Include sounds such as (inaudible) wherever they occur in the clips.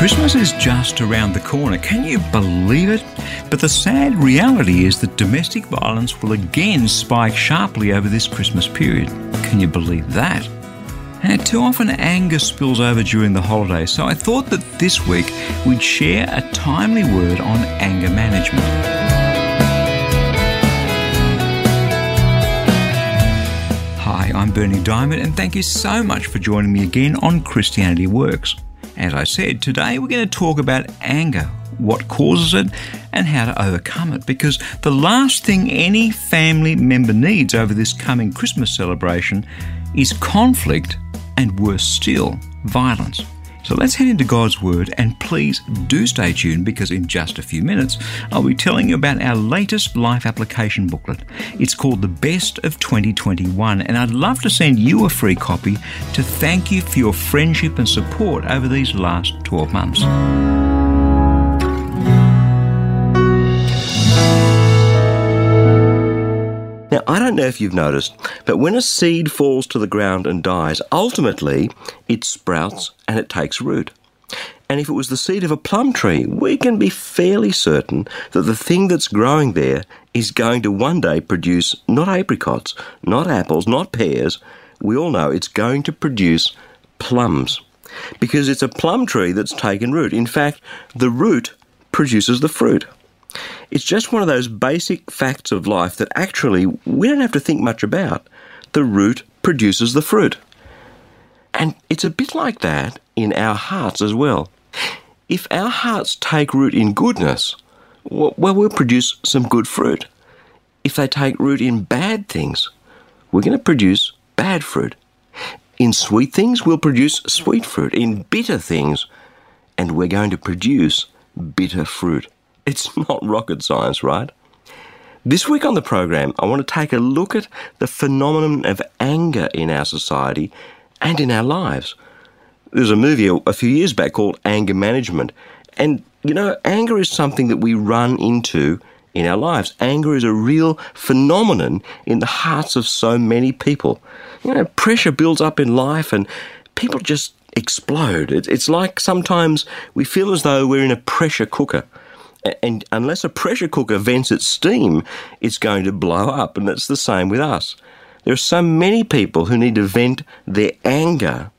Christmas is just around the corner. Can you believe it? But the sad reality is that domestic violence will again spike sharply over this Christmas period. Can you believe that? And too often anger spills over during the holidays, so I thought that this week we'd share a timely word on anger management. Hi, I'm Bernie Diamond, and thank you so much for joining me again on Christianity Works. As I said, today we're going to talk about anger, what causes it, and how to overcome it. Because the last thing any family member needs over this coming Christmas celebration is conflict and, worse still, violence. So let's head into God's Word and please do stay tuned because in just a few minutes I'll be telling you about our latest life application booklet. It's called The Best of 2021 and I'd love to send you a free copy to thank you for your friendship and support over these last 12 months. Now, I don't know if you've noticed, but when a seed falls to the ground and dies, ultimately it sprouts and it takes root. And if it was the seed of a plum tree, we can be fairly certain that the thing that's growing there is going to one day produce not apricots, not apples, not pears. We all know it's going to produce plums because it's a plum tree that's taken root. In fact, the root produces the fruit. It's just one of those basic facts of life that actually we don't have to think much about. The root produces the fruit. And it's a bit like that in our hearts as well. If our hearts take root in goodness, well, we'll produce some good fruit. If they take root in bad things, we're going to produce bad fruit. In sweet things, we'll produce sweet fruit. In bitter things, and we're going to produce bitter fruit. It's (laughs) not rocket science, right? This week on the program, I want to take a look at the phenomenon of anger in our society and in our lives. There's a movie a few years back called Anger Management. And, you know, anger is something that we run into in our lives. Anger is a real phenomenon in the hearts of so many people. You know, pressure builds up in life and people just explode. It's like sometimes we feel as though we're in a pressure cooker and unless a pressure cooker vents its steam, it's going to blow up. And it's the same with us. There are so many people who need to vent their anger.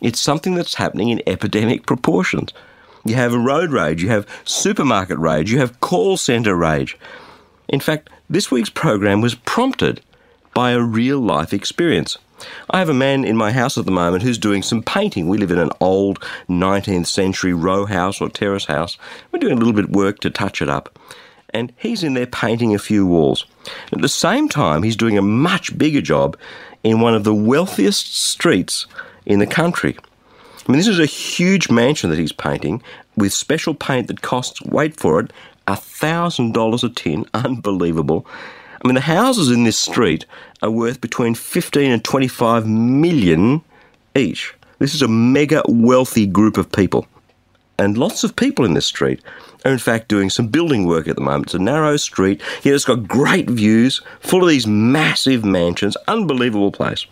It's something that's happening in epidemic proportions. You have a road rage, you have supermarket rage, you have call centre rage. In fact, this week's program was prompted by a real life experience. I have a man in my house at the moment who's doing some painting. We live in an old 19th century row house or terrace house. We're doing a little bit of work to touch it up. And he's in there painting a few walls. At the same time, he's doing a much bigger job in one of the wealthiest streets in the country. I mean, this is a huge mansion that he's painting with special paint that costs, wait for it, $1,000 a tin. (laughs) Unbelievable. I mean, the houses in this street are worth between 15 and 25 million each. This is a mega wealthy group of people. And lots of people in this street are, in fact, doing some building work at the moment. It's a narrow street, yet it's got great views, full of these massive mansions. Unbelievable place.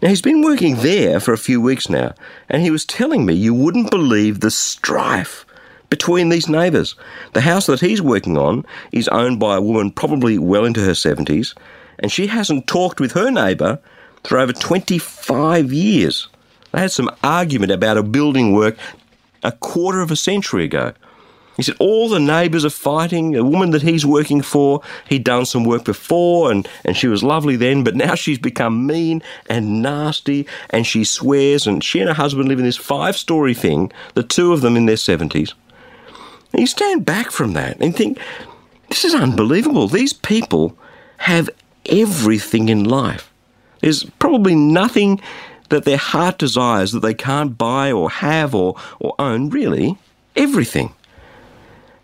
Now, he's been working there for a few weeks now, and he was telling me you wouldn't believe the strife between these neighbours. The house that he's working on is owned by a woman probably well into her 70s, and she hasn't talked with her neighbour for over 25 years. They had some argument about a building work a quarter of a century ago. He said all the neighbours are fighting. A woman that he's working for, he'd done some work before and, and she was lovely then, but now (laughs) she's become mean and nasty and she swears. And she and her husband live in this five story thing, the two of them in their 70s. You stand back from that and think, this is unbelievable. These people have everything in life. There's probably nothing that their heart desires that they can't buy or have or, or own, really, everything.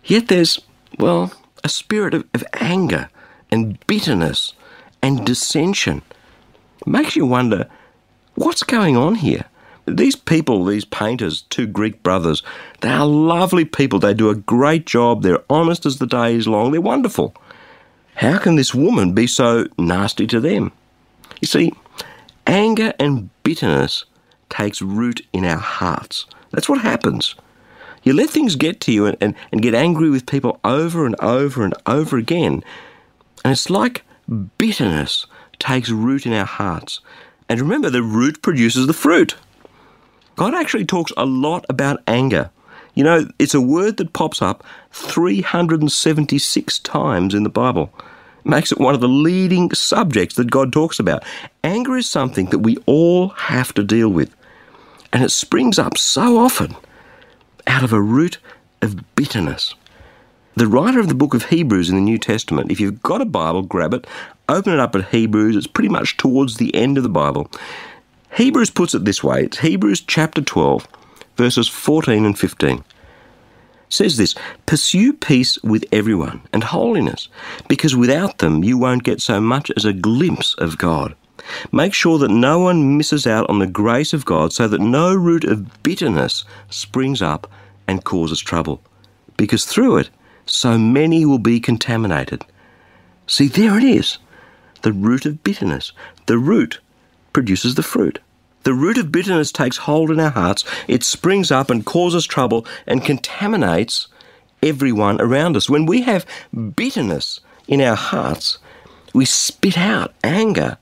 Yet there's, well, a spirit of, of anger and bitterness and dissension. It makes you wonder what's going on here? These people, these painters, two Greek brothers, they are lovely people. They do a great job. They're honest as the day is long. They're wonderful. How can this woman be so nasty to them? You see, anger and bitterness takes root in our hearts. That's what happens. You let things get to you and, and, and get angry with people over and over and over again. And it's like bitterness takes root in our hearts. And remember, the root produces the fruit. God actually talks a lot about anger. You know, it's a word that pops up 376 times in the Bible. It makes it one of the leading subjects that God talks about. Anger is something that we all have to deal with. And it springs up so often out of a root of bitterness. The writer of the book of Hebrews in the New Testament, if you've got a Bible, grab it, open it up at Hebrews, it's pretty much towards the end of the Bible. Hebrews puts it this way it's Hebrews chapter 12, verses 14 and 15. It says this Pursue peace with everyone and holiness, because without them you won't get so much as a glimpse of God. Make sure that no one misses out on the grace of God so that no root of bitterness springs up and causes trouble, because through it so many will be contaminated. See, there it is the root of bitterness. The root produces the fruit. The root of bitterness takes hold in our hearts, it springs up and causes trouble and contaminates everyone around us. When we have bitterness in our hearts, we spit out anger,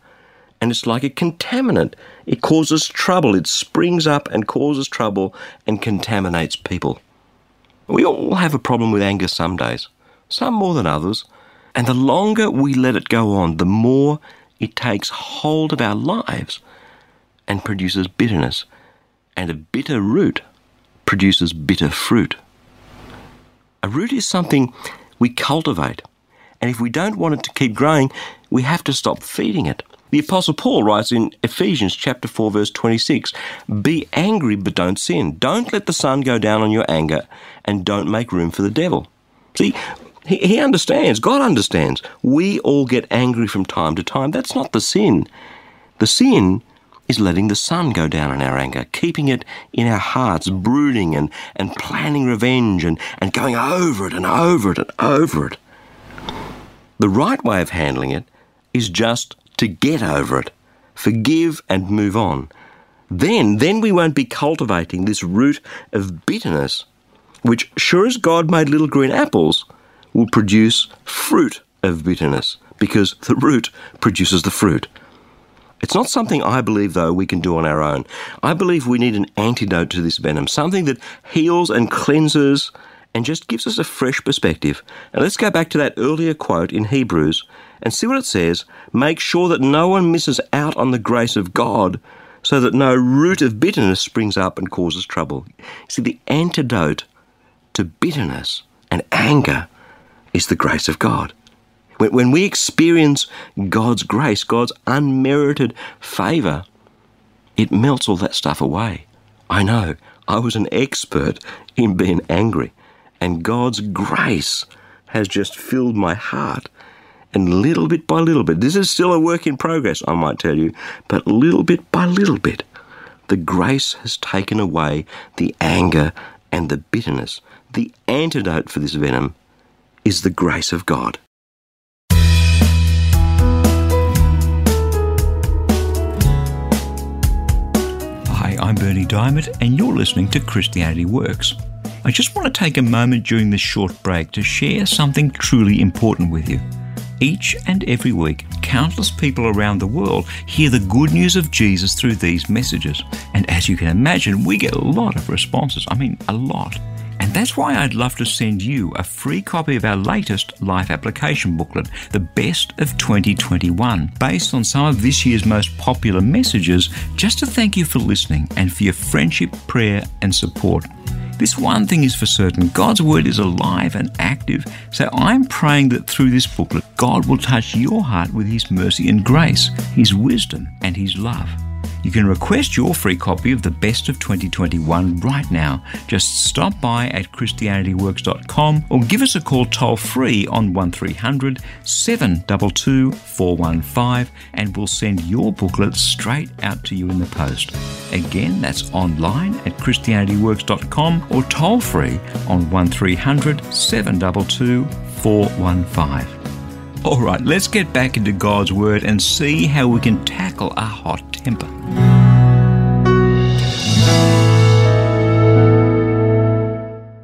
and it's like a contaminant. It causes trouble, it springs up and causes trouble and contaminates people. We all have a problem with anger some days, some more than others, and the longer we let it go on, the more it takes hold of our lives and produces bitterness. And a bitter root produces bitter fruit. A root is something we cultivate, and if we don't want it to keep growing, we have to stop feeding it. The Apostle Paul writes in Ephesians chapter 4 verse 26, "Be angry but don't sin. Don't let the sun go down on your anger and don't make room for the devil." See, he, he understands, God understands. We all get angry from time to time. That's not the sin. The sin is letting the sun go down in our anger, keeping it in our hearts, brooding and, and planning revenge and, and going over it and over it and over it. The right way of handling it is just to get over it, forgive and move on. Then, then we won't be cultivating this root of bitterness, which, sure as God made little green apples, will produce fruit of bitterness, because the root produces the fruit. It's not something I believe, though, we can do on our own. I believe we need an antidote to this venom, something that heals and cleanses and just gives us a fresh perspective. And let's go back to that earlier quote in Hebrews and see what it says. Make sure that no one misses out on the grace of God so that no root of bitterness springs up and causes trouble. See, the antidote to bitterness and anger is the grace of God. When, we experience God's grace, God's unmerited favour, it melts all that stuff away. I know, I was an expert in being angry, and God's grace has just filled my heart. And little bit by little bit, this is still a work in progress, I might tell you, but little bit by little bit, the grace has taken away the anger and the bitterness. The antidote for this venom is the grace of God. I'm Bernie Diamond, and you're listening to Christianity Works. I just want to take a moment during this short break to share something truly important with you. Each and every week, countless people around the world hear the good news of Jesus through these messages. And as you can imagine, we get a lot of responses. I mean, a lot. That's why I'd love to send you a free copy of our latest life application booklet, The Best of 2021, based on some of this year's most popular messages, just to thank you for listening and for your friendship, prayer, and support. This one thing is for certain God's Word is alive and active, so I'm praying that through this booklet, God will touch your heart with His mercy and grace, His wisdom, and His love. You can request your free copy of the Best of 2021 right now. Just stop by at ChristianityWorks.com or give us a call toll free on 1300 722 415 and we'll send your booklet straight out to you in the post. Again, that's online at ChristianityWorks.com or toll free on 1300 722 415. (laughs) All right, let's get back into God's Word and see how we can tackle a hot temper.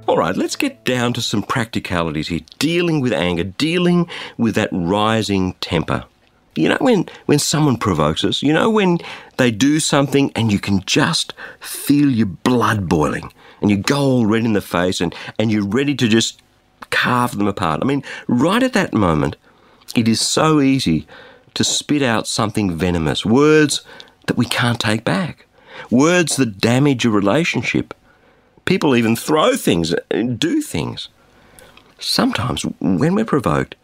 All right, let's get down to some practicalities here. Dealing with anger, dealing with that rising temper. You know when, when someone provokes us, you know when they do something and you can just feel your blood boiling and you go all red in the face and, and you're ready to just carve them apart. I mean, right at that moment, it is so easy to spit out something venomous, words that we can't take back, words that damage a relationship. People even throw things and do things. Sometimes, when we're provoked,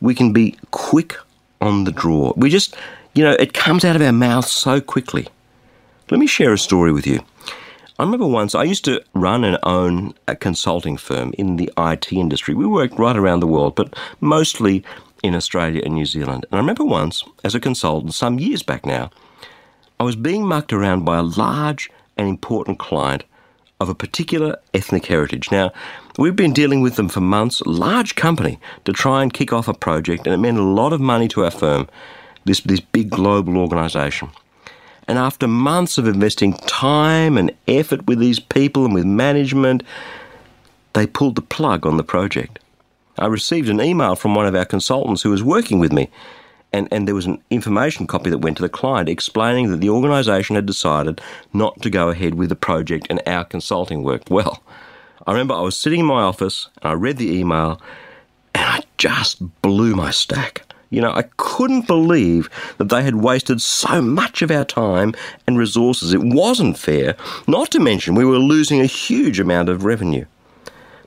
we can be quick on the draw. We just, you know, it comes out of our mouth so quickly. Let me share a story with you. I remember once I used to run and own a consulting firm in the IT industry. We worked right around the world, but mostly in Australia and New Zealand. And I remember once, as a consultant, some years back now, I was being mucked around by a large and important client of a particular ethnic heritage. Now, we've been dealing with them for months, large company, to try and kick off a project, and it meant a lot of money to our firm, this, this big global organisation. And after months of investing time and effort with these people and with management, they pulled the plug on the project. I received an email from one of our consultants who was working with me, and, and there was an information copy that went to the client explaining that the organisation had decided not to go ahead with the project and our consulting work. Well, I remember I was sitting in my office and I read the email and I just blew my stack. You know, I couldn't believe that they had wasted so much of our time and resources. It wasn't fair, not to mention we were losing a huge amount of revenue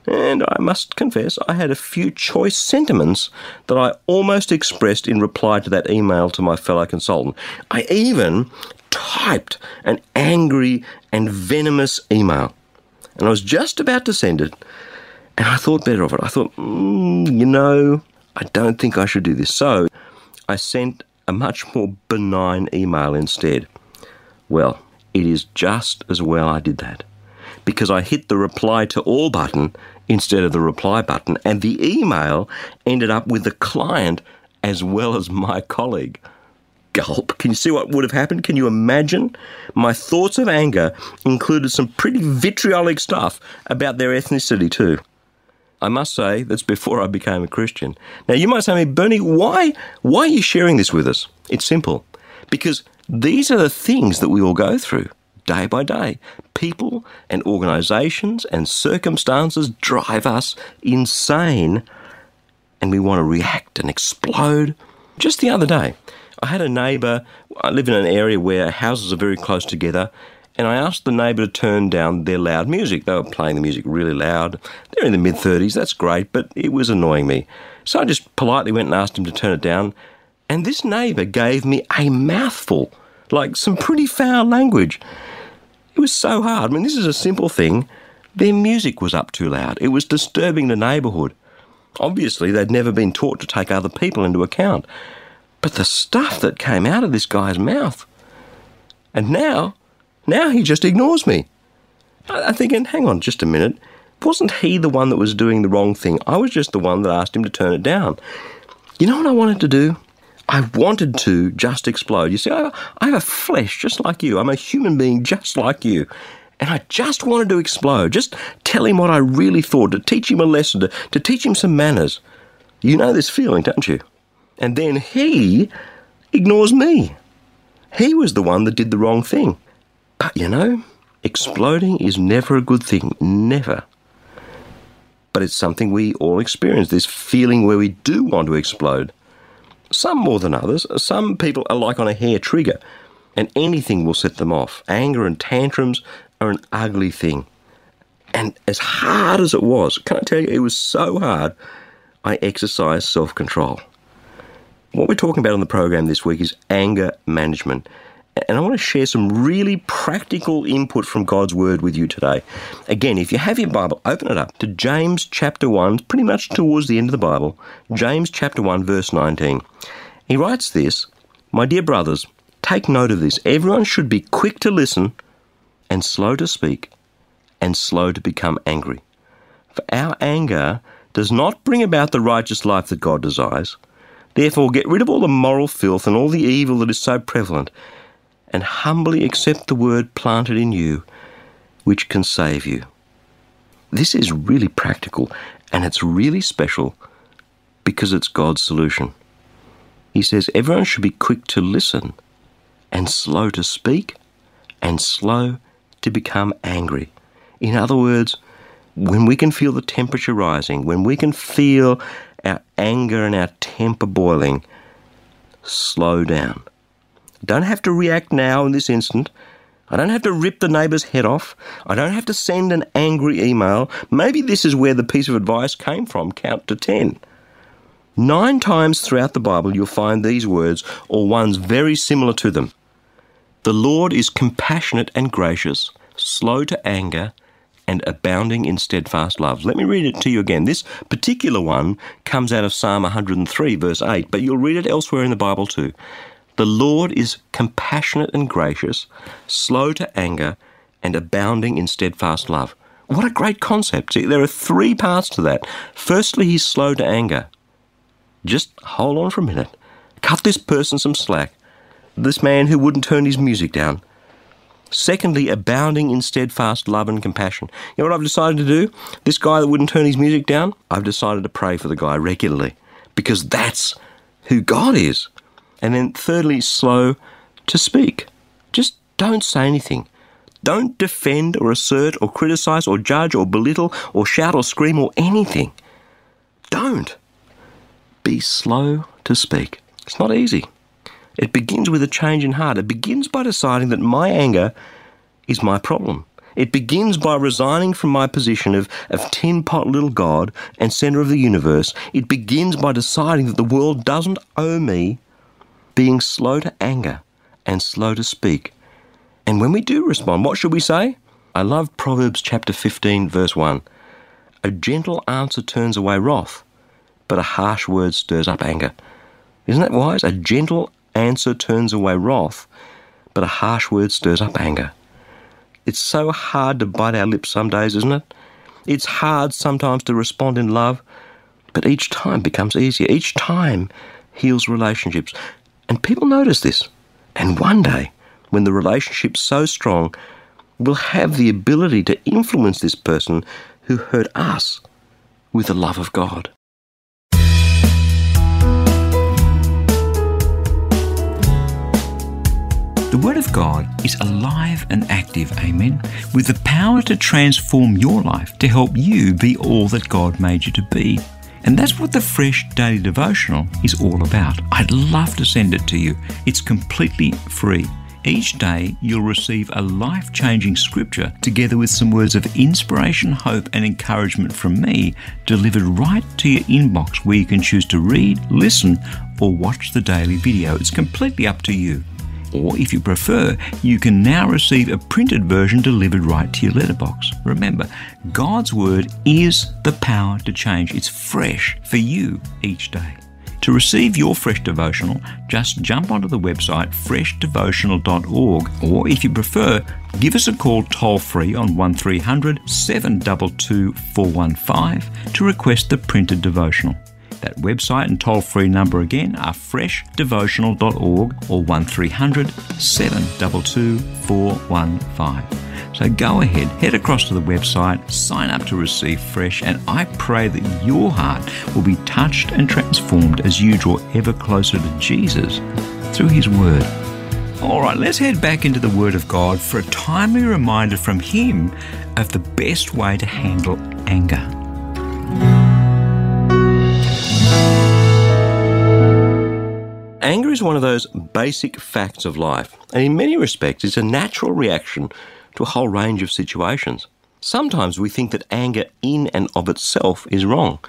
and I must confess I had a few choice sentiments that I almost expressed in reply to that email to my fellow consultant. I even typed an angry and venomous email, and I was just about to send it, and I thought better of it. I thought, mm, you know, I don't think I should do this. So I sent a much more benign email instead. Well, it is just as well I did that because I hit the reply to all button instead of the reply button, and the email ended up with the client as well as my colleague. Gulp. Can you see what would have happened? Can you imagine? My thoughts of anger included some pretty vitriolic stuff about their ethnicity, too. I must say, that's before I became a Christian. Now, you might say to me, Bernie, why, why are you sharing this with us? It's simple. Because these are the things that we all go through day by day. People and organisations and circumstances drive us insane and we want to react and explode. Just the other day, I had a neighbour, I live in an area where houses are very close together, and I asked the neighbour to turn down their loud music. They were playing the music really loud. They're in the mid 30s, that's great, but it was annoying me. So I just politely went and asked him to turn it down, and this neighbour gave me a mouthful, like some pretty foul language. It was so hard. I mean, this is a simple thing. Their music was up too loud. It was disturbing the neighbourhood. Obviously, they'd never been taught to take other people into account. But the stuff that came out of this guy's mouth. And now, now he just ignores me. I'm thinking, hang on just a minute. Wasn't he the one that was doing the wrong thing? I was just the one that asked him to turn it down. You know what I wanted to do? I wanted to just explode. You see, I, I have a flesh just like you. I'm a human being just like you. And I just wanted to explode, just tell him what I really thought, to teach him a lesson, to, to teach him some manners. You know this feeling, don't you? And then he ignores me. He was the one that did the wrong thing. But you know, exploding is never a good thing. Never. But it's something we all experience this feeling where we do want to explode. Some more than others. Some people are like on a hair trigger, and anything will set them off. Anger and tantrums are an ugly thing. And as hard as it was, can I tell you, it was so hard, I exercised self control. What we're talking about on the program this week is anger management. And I want to share some really practical input from God's Word with you today. Again, if you have your Bible, open it up to James chapter 1, pretty much towards the end of the Bible. James chapter 1, verse 19. He writes this My dear brothers, take note of this. Everyone should be quick to listen and slow to speak and slow to become angry. For our anger does not bring about the righteous life that God desires. Therefore, get rid of all the moral filth and all the evil that is so prevalent, and humbly accept the word planted in you, which can save you. This is really practical and it's really special because it's God's solution. He says everyone should be quick to listen and slow to speak and slow to become angry. In other words, when we can feel the temperature rising, when we can feel our anger and our temper boiling, slow down. Don't have to react now in this instant. I don't have to rip the neighbour's head off. I don't have to send an angry email. Maybe this is where the piece of advice came from count to ten. Nine times throughout the Bible, you'll find these words or ones very similar to them. The Lord is compassionate and gracious, slow to anger, and abounding in steadfast love. Let me read it to you again. This particular one comes out of Psalm 103, verse 8, but you'll read it elsewhere in the Bible too. The Lord is compassionate and gracious, slow to anger, and abounding in steadfast love. What a great concept. See, there are three parts to that. Firstly, he's slow to anger. Just hold on for a minute. Cut this person some slack. This man who wouldn't turn his music down. Secondly, abounding in steadfast love and compassion. You know what I've decided to do? This guy that wouldn't turn his music down, I've decided to pray for the guy regularly because that's who God is. And then thirdly, slow to speak. Just don't say anything. Don't defend or assert or criticize or judge or belittle or shout or scream or anything. Don't. Be slow to speak. It's not easy. It begins with a change in heart. It begins by deciding that my anger is my problem. It begins by resigning from my position of, of tin pot little God and center of the universe. It begins by deciding that the world doesn't owe me being slow to anger and slow to speak. And when we do respond, what should we say? I love Proverbs chapter 15, verse 1. A gentle answer turns away wrath, but a harsh word stirs up anger. Isn't that wise? A gentle answer turns away wrath, but a harsh word stirs up anger. It's so hard to bite our lips some days, isn't it? It's hard sometimes to respond in love, but each time becomes easier. Each time heals relationships. And people notice this. And one day, when the relationship's so strong, we'll have the ability to influence this person who hurt us with the love of God. The Word of God is alive and active, amen, with the power to transform your life to help you be all that God made you to be. And that's what the Fresh Daily Devotional is all about. I'd love to send it to you. It's completely free. Each day, you'll receive a life changing scripture together with some words of inspiration, hope, and encouragement from me delivered right to your inbox where you can choose to read, listen, or watch the daily video. It's completely up to you. Or if you prefer, you can now receive a printed version delivered right to your letterbox. Remember, God's Word is the power to change. It's fresh for you each day. To receive your fresh devotional, just jump onto the website freshdevotional.org, or if you prefer, give us a call toll free on 1300 722 415 to request the printed devotional. That website and toll free number again are freshdevotional.org or 1300 722 415. So go ahead, head across to the website, sign up to receive fresh, and I pray that your heart will be touched and transformed as you draw ever closer to Jesus through His Word. All right, let's head back into the Word of God for a timely reminder from Him of the best way to handle anger. Anger is one of those basic facts of life, and in many respects, it's a natural reaction to a whole range of situations. Sometimes we think that anger in and of itself is wrong,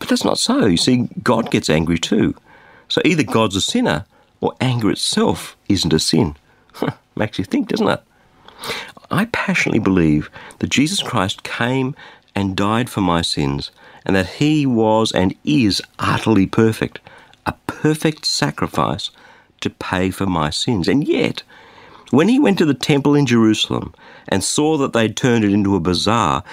but that's not so. You see, God gets angry too. So either God's a sinner or anger itself isn't a sin. Makes you think, doesn't it? I passionately believe that Jesus Christ came and died for my sins, and that he was and is utterly perfect, perfect sacrifice to pay for my sins. And yet, when he went to the temple in Jerusalem and saw that they'd turned it into a bazaar,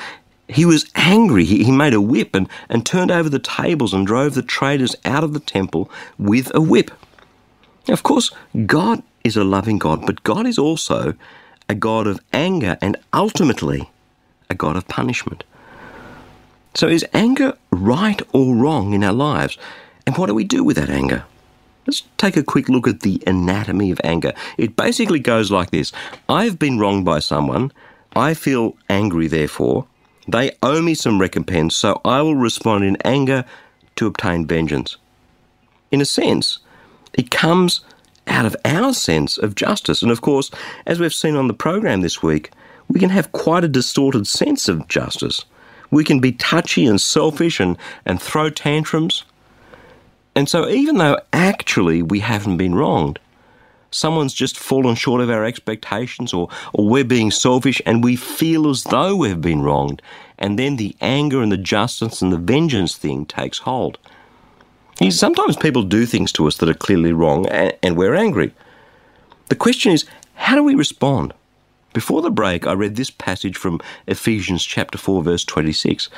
he was angry. He, he made a whip and, and turned over the tables and drove the traders out of the temple with a whip. Now, of course, God is a loving God, but God is also a God of anger and ultimately a God of punishment. So, is anger right or wrong in our lives? And what do we do with that anger? Let's take a quick look at the anatomy of anger. It basically goes like this I've been wronged by someone. I feel angry, therefore. They owe me some recompense, so I will respond in anger to obtain vengeance. In a sense, it comes out of our sense of justice. And of course, as we've seen on the program this week, we can have quite a distorted sense of justice. We can be touchy and selfish and, and throw tantrums. And so, even though actually we haven't been wronged, someone's just fallen short of our expectations or, or we're being selfish and we feel as though we've been wronged. And then the anger and the justice and the vengeance thing takes hold. Sometimes people do things to us that are clearly wrong and, and we're angry. The question is, how do we respond? Before the break, I read this passage from Ephesians chapter 4, verse 26.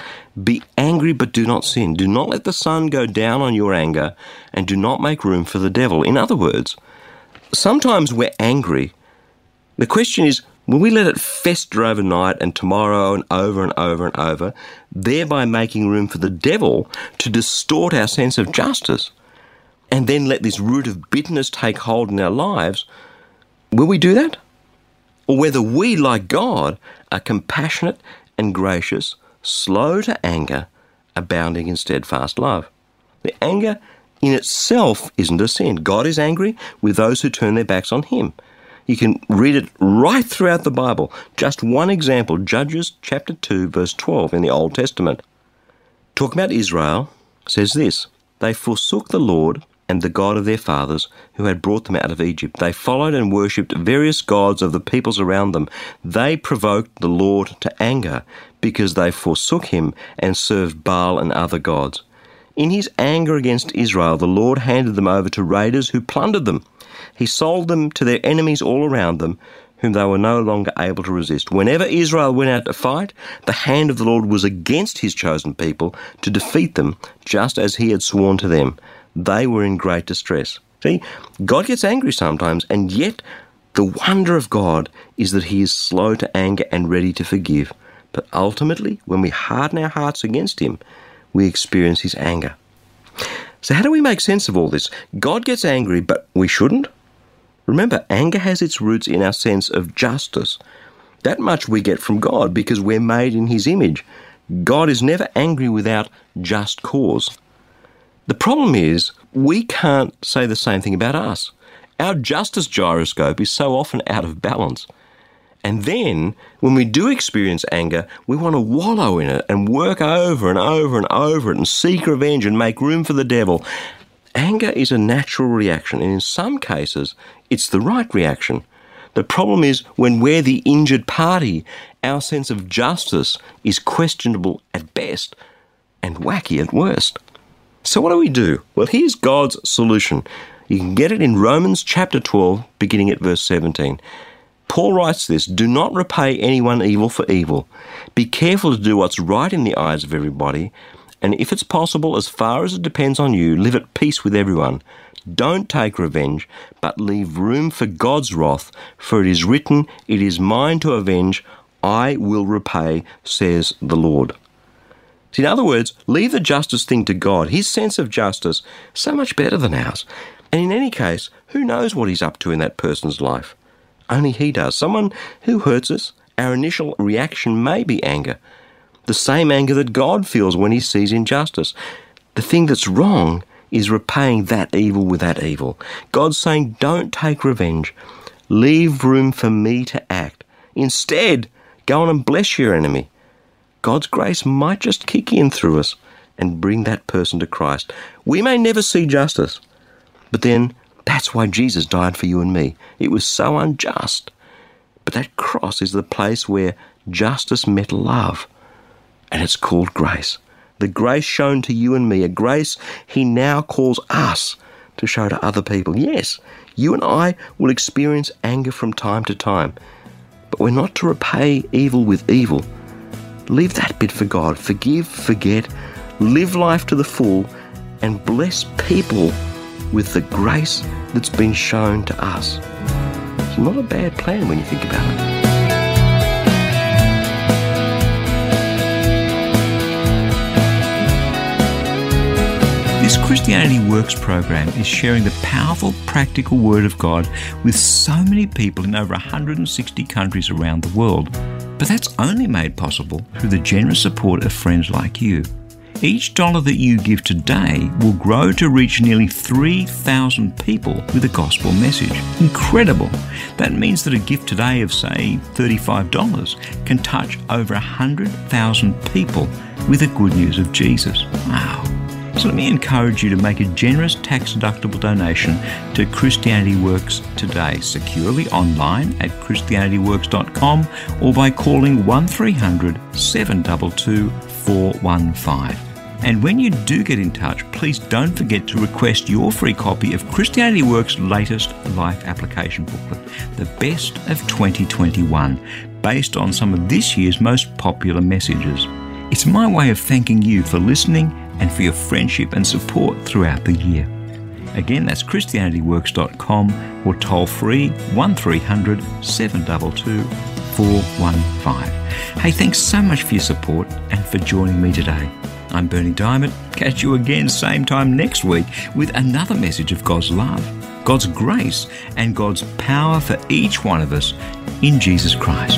Be angry, but do not sin. Do not let the sun go down on your anger, and do not make room for the devil. In other words, sometimes we're angry. The question is, will we let it fester overnight and tomorrow and over and over and over, thereby making room for the devil to distort our sense of justice? And then let this root of bitterness take hold in our lives? Will we do that? Or whether we, like God, are compassionate and gracious, slow to anger, abounding in steadfast love. The anger in itself isn't a sin. God is angry with those who turn their backs on Him. You can read it right throughout the Bible. Just one example Judges chapter 2, verse 12 in the Old Testament. Talking about Israel, says this They forsook the Lord and the God of their fathers, who had brought them out of Egypt. They followed and worshipped various gods of the peoples around them. They provoked the Lord to anger because they forsook him and served Baal and other gods. In his anger against Israel, the Lord handed them over to raiders who plundered them. He sold them to their enemies all around them, whom they were no longer able to resist. Whenever Israel went out to fight, the hand of the Lord was against his chosen people to defeat them, just as he had sworn to them. They were in great distress. See, God gets angry sometimes, and yet the wonder of God is that he is slow to anger and ready to forgive. But ultimately, when we harden our hearts against him, we experience his anger. So, how do we make sense of all this? God gets angry, but we shouldn't? Remember, anger has its roots in our sense of justice. That much we get from God because we're made in his image. God is never angry without just cause. The problem is, we can't say the same thing about us. Our justice gyroscope is so often out of balance. And then, when we do experience anger, we want to wallow in it and work over and over and over it and seek revenge and make room for the devil. Anger is a natural reaction, and in some cases, it's the right reaction. The problem is when we're the injured party, our sense of justice is questionable at best and wacky at worst. So, what do we do? Well, here's God's solution. You can get it in Romans chapter 12, beginning at verse 17. Paul writes this Do not repay anyone evil for evil. Be careful to do what's right in the eyes of everybody, and if it's possible, as far as it depends on you, live at peace with everyone. Don't take revenge, but leave room for God's wrath, for it is written, It is mine to avenge, I will repay, says the Lord. In other words, leave the justice thing to God. His sense of justice so much better than ours. And in any case, who knows what he's up to in that person's life? Only He does. Someone who hurts us, our initial reaction may be anger. The same anger that God feels when He sees injustice. The thing that's wrong is repaying that evil with that evil. God's saying, don't take revenge. Leave room for me to act. Instead, go on and bless your enemy. God's grace might just kick in through us and bring that person to Christ. We may never see justice, but then That's why Jesus died for you and me. It was so unjust. But that cross is the place where justice met love. And it's called grace. The grace shown to you and me, a grace He now calls us to show to other people. Yes, you and I will experience anger from time to time, but we're not to repay evil with evil. Leave that bit for God. Forgive, forget, live life to the full, and bless people with the grace that's been shown to us. It's not a bad plan when you think about it. This Christianity Works program is sharing the powerful, practical Word of God with so many people in over 160 countries around the world. But that's only made possible through the generous support of friends like you. Each dollar that you give today will grow to reach nearly 3,000 people with a gospel message. Incredible! That means that a gift today of, say, $35 can touch over 100,000 people with the good news of Jesus. Wow! So let me encourage you to make a generous tax deductible donation to Christianity Works today, securely online at ChristianityWorks.com or by calling 1300 722 415. And when you do get in touch, please don't forget to request your free copy of Christianity Works' latest life application booklet, The Best of 2021, based on some of this year's most popular messages. It's my way of thanking you for listening and for your friendship and support throughout the year. Again, that's ChristianityWorks.com or toll free 1300 722 415. Hey, thanks so much for your support and for joining me today. I'm Bernie Diamond. Catch you again same time next week with another message of God's love, God's grace, and God's power for each one of us in Jesus Christ.